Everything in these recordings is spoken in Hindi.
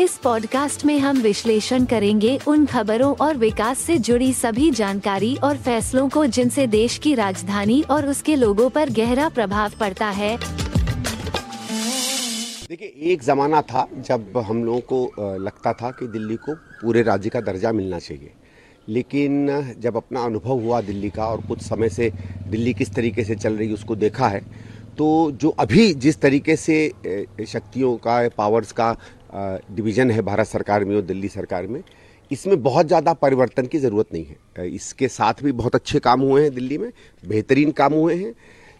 इस पॉडकास्ट में हम विश्लेषण करेंगे उन खबरों और विकास से जुड़ी सभी जानकारी और फैसलों को जिनसे देश की राजधानी और उसके लोगों पर गहरा प्रभाव पड़ता है। देखिए, एक ज़माना था जब हम लोगों को लगता था कि दिल्ली को पूरे राज्य का दर्जा मिलना चाहिए। लेकिन जब अपना अनुभव हुआ दिल्ली का और कुछ समय से दिल्ली किस तरीके से चल रही उसको देखा है तो जो अभी जिस तरीके से शक्तियों का पावर्स का डिवीज़न है भारत सरकार में और दिल्ली सरकार में इसमें बहुत ज़्यादा परिवर्तन की ज़रूरत नहीं है। इसके साथ भी बहुत अच्छे काम हुए हैं दिल्ली में बेहतरीन काम हुए हैं।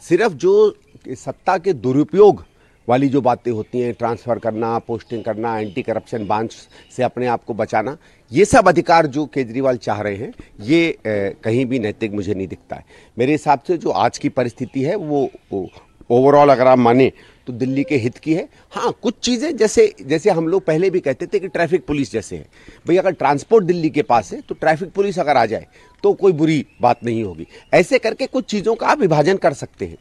सिर्फ़ जो सत्ता के दुरुपयोग वाली जो बातें होती हैं ट्रांसफ़र करना पोस्टिंग करना एंटी करप्शन बांच से अपने आप को बचाना ये सब अधिकार जो केजरीवाल चाह रहे हैं ये कहीं भी नैतिक मुझे नहीं दिखता है। मेरे हिसाब से जो आज की परिस्थिति है वो, वो ओवरऑल अगर आप माने तो दिल्ली के हित की है। हाँ कुछ चीज़ें जैसे जैसे हम लोग पहले भी कहते थे कि ट्रैफ़िक पुलिस जैसे है। भाई अगर ट्रांसपोर्ट दिल्ली के पास है तो ट्रैफ़िक पुलिस अगर आ जाए तो कोई बुरी बात नहीं होगी। ऐसे करके कुछ चीज़ों का आप विभाजन कर सकते हैं।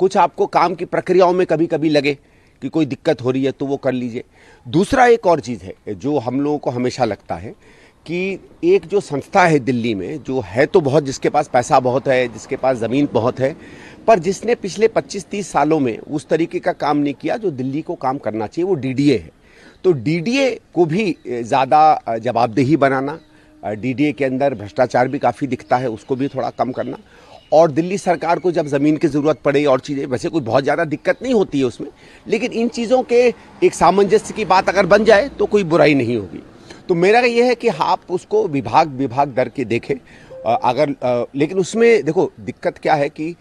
कुछ आपको काम की प्रक्रियाओं में कभी कभी लगे कि कोई दिक्कत हो रही है तो वो कर लीजिए। दूसरा एक और चीज़ है, जो हम लोगों को हमेशा लगता है कि एक जो संस्था है दिल्ली में, जो है तो बहुत, जिसके पास पैसा बहुत है, जिसके पास ज़मीन बहुत है पर जिसने पिछले 25-30 सालों में उस तरीके का काम नहीं किया जो दिल्ली को काम करना चाहिए, वो डीडीए है। तो डीडीए को भी ज़्यादा जवाबदेही बनाना डीडीए के अंदर भ्रष्टाचार भी काफ़ी दिखता है, उसको भी थोड़ा कम करना। और दिल्ली सरकार को जब ज़मीन की ज़रूरत पड़े और चीज़ें, वैसे कोई बहुत ज़्यादा दिक्कत नहीं होती है उसमें, लेकिन इन चीज़ों के एक सामंजस्य की बात अगर बन जाए तो कोई बुराई नहीं होगी। तो मेरा ये है कि आप उसको विभाग विभाग दर के देखें। अगर लेकिन उसमें देखो, दिक्कत क्या है कि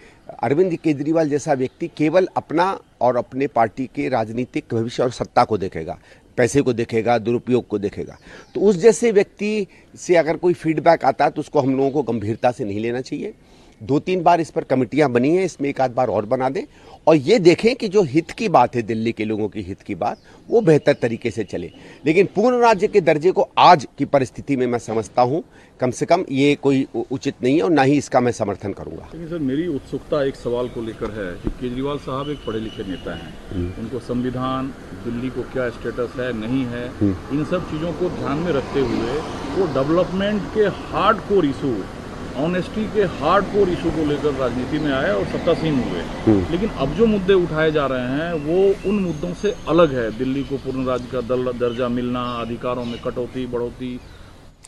अरविंद केजरीवाल जैसा व्यक्ति केवल अपना और अपने पार्टी के राजनीतिक भविष्य और सत्ता को देखेगा, पैसे को देखेगा, दुरुपयोग को देखेगा। तो उस जैसे व्यक्ति से अगर कोई फीडबैक आता है तो उसको हम लोगों को गंभीरता से नहीं लेना चाहिए। दो तीन बार इस पर कमेटियाँ बनी हैं इसमें एक आध बार और बना दें और ये देखें कि जो हित की बात है दिल्ली के लोगों की हित की बात वो बेहतर तरीके से चले लेकिन पूर्ण राज्य के दर्जे को आज की परिस्थिति में मैं समझता हूँ कम से कम ये कोई उचित नहीं है और ना ही इसका मैं समर्थन करूँगा लेकिन सर मेरी उत्सुकता एक सवाल को लेकर है कि केजरीवाल साहब एक पढ़े लिखे नेता हैं हम्म। उनको संविधान दिल्ली को क्या स्टेटस है नहीं है हम्म। इन सब चीज़ों को ध्यान में रखते हुए वो डेवलपमेंट के हार्ड कोर इशू ऑनेस्टी के हार्ड कोर इशू को लेकर राजनीति में आए और सत्तासीन हुए। हम्म। लेकिन अब जो मुद्दे उठाए जा रहे हैं वो उन मुद्दों से अलग है। दिल्ली को पूर्ण राज्य का दल दर्जा मिलना अधिकारों में कटौती बढ़ोती।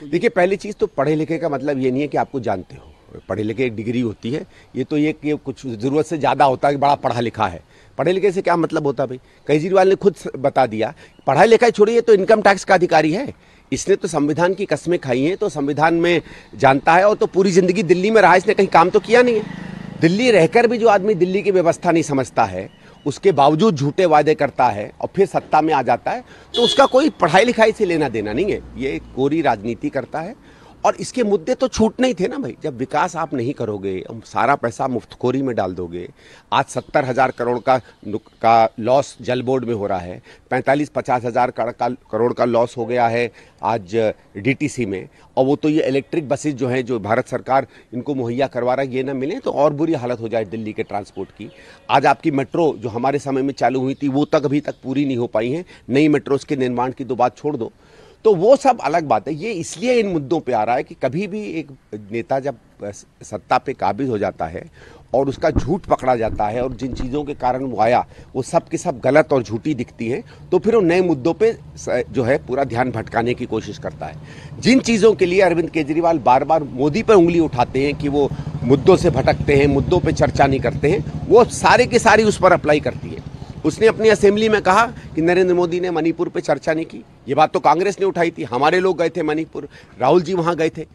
देखिए पहली चीज़ तो पढ़े लिखे का मतलब ये नहीं है कि आपको जानते हो। पढ़े लिखे एक डिग्री होती है। ये तो ये कि कुछ ज़रूरत से ज़्यादा होता है कि बड़ा पढ़ा लिखा है। पढ़े लिखे से क्या मतलब होता भाई? केजरीवाल ने खुद बता दिया पढ़ाई लिखाई छोड़िए तो इनकम टैक्स का अधिकारी है। इसने तो संविधान की कस्में खाई हैं तो संविधान में जानता है और तो पूरी ज़िंदगी दिल्ली में रहा इसने कहीं काम तो किया नहीं है। दिल्ली रहकर भी जो आदमी दिल्ली की व्यवस्था नहीं समझता है, उसके बावजूद झूठे वादे करता है और फिर सत्ता में आ जाता है तो उसका कोई पढ़ाई लिखाई से लेना देना नहीं है। ये कोरी राजनीति करता है और इसके मुद्दे तो छूट नहीं थे ना भाई। जब विकास आप नहीं करोगे सारा पैसा मुफ्तखोरी में डाल दोगे, आज सत्तर हज़ार करोड़ का का लॉस जल बोर्ड में हो रहा है, पैंतालीस, पचास हज़ार करोड़ का लॉस हो गया है आज डीटीसी में। और वो तो ये इलेक्ट्रिक बसेज जो हैं, जो भारत सरकार इनको मुहैया करवा रहा है, ये ना मिले तो और बुरी हालत हो जाए दिल्ली के ट्रांसपोर्ट की। आज आपकी मेट्रो जो हमारे समय में चालू हुई थी, वो तक अभी तक पूरी नहीं हो पाई हैं। नई मेट्रोज के निर्माण की तो बात छोड़ दो। तो वो सब अलग बात है। ये इसलिए इन मुद्दों पे आ रहा है कि कभी भी एक नेता जब सत्ता पे काबिज हो जाता है और उसका झूठ पकड़ा जाता है और जिन चीज़ों के कारण वो आया, वो सब के सब गलत और झूठी दिखती हैं तो फिर वो नए मुद्दों पे जो है, पूरा ध्यान भटकाने की कोशिश करता है। जिन चीज़ों के लिए अरविंद केजरीवाल बार बार मोदी पर उंगली उठाते हैं कि वो मुद्दों से भटकते हैं, मुद्दों पर चर्चा नहीं करते हैं, वो सारे के सारी उस पर अप्लाई करती है। उसने अपनी असेंबली में कहा कि नरेंद्र मोदी ने मणिपुर पे चर्चा नहीं की। ये बात तो कांग्रेस ने उठाई थी। हमारे लोग गए थे मणिपुर। राहुल जी वहाँ गए थे।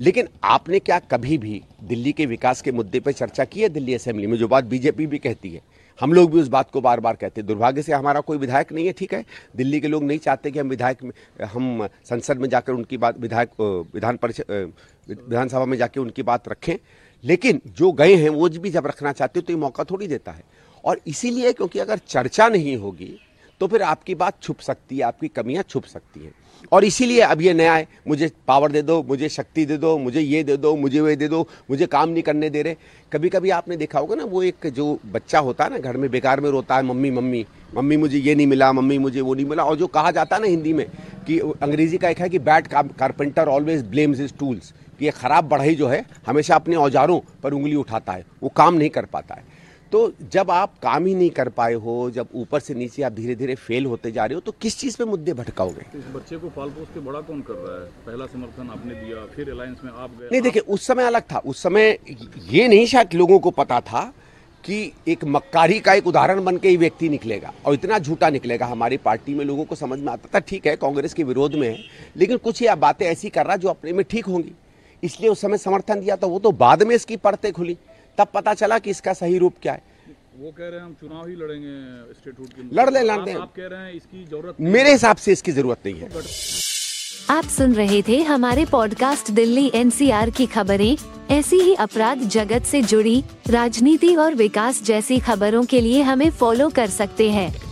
लेकिन आपने क्या कभी भी दिल्ली के विकास के मुद्दे पर चर्चा की है? दिल्ली असेंबली में जो बात बीजेपी भी कहती है। हम लोग भी उस बात को बार बार कहते हैं। दुर्भाग्य से हमारा कोई विधायक नहीं है, ठीक है? दिल्ली के लोग नहीं चाहते कि हम विधायक में, हम संसद में जाकर उनकी बात, विधायक विधान परिषद विधानसभा में जाके उनकी बात रखें। लेकिन जो गए हैं, वो भी जब रखना चाहते हो तो ये मौका थोड़ी देता है। और इसीलिए क्योंकि अगर चर्चा नहीं होगी तो फिर आपकी बात छुप सकती है, आपकी कमियाँ छुप सकती हैं। और इसीलिए अब ये नया है, मुझे पावर दे दो, मुझे शक्ति दे दो, मुझे ये दे दो, मुझे वे दे दो, मुझे काम नहीं करने दे रहे। कभी कभी आपने देखा होगा ना, वो एक जो बच्चा होता है ना, घर में बेकार में रोता है, मम्मी मम्मी मम्मी मुझे ये नहीं मिला, मम्मी मुझे वो नहीं मिला। और जो कहा जाता है ना हिंदी में कि अंग्रेज़ी का एक है कि bad carpenter always blames his tools. ये खराब बढ़ई जो है हमेशा अपने औजारों पर उंगली उठाता है वो काम नहीं कर पाता है। तो जब आप काम ही नहीं कर पाए हो जब ऊपर से नीचे आप धीरे धीरे फेल होते जा रहे हो तो किस चीज़ पे मुद्दे भटकाओगे? तो इस बच्चे को पाल पोस के बड़ा कौन कर रहा है? पहला समर्थन आपने दिया फिर अलायंस में आप गए। नहीं देखिए उस समय अलग था। उस समय ये नहीं शायद लोगों को पता था कि एक मक्कारी का एक उदाहरण बन के ही व्यक्ति निकलेगा और इतना झूठा निकलेगा। हमारी पार्टी में लोगों को समझ में आता था ठीक है कांग्रेस के विरोध में है लेकिन कुछ ये बातें ऐसी कर रहा जो अपने में ठीक होंगी। इसलिए उस समय समर्थन दिया था वो तो बाद में इसकी परतें खुली। तब पता चला कि इसका सही रूप क्या है। वो कह रहे हैं हम चुनाव ही लड़ेंगे स्टेटहुड के लड़ लें, लड़ आप- आप कह रहे हैं इसकी ज़रूरत मेरे हिसाब से इसकी ज़रूरत नहीं है। आप सुन रहे थे हमारे पॉडकास्ट दिल्ली एनसीआर की खबरें। ऐसी ही अपराध जगत से जुड़ी राजनीति और विकास जैसी खबरों के लिए हमें फॉलो कर सकते हैं।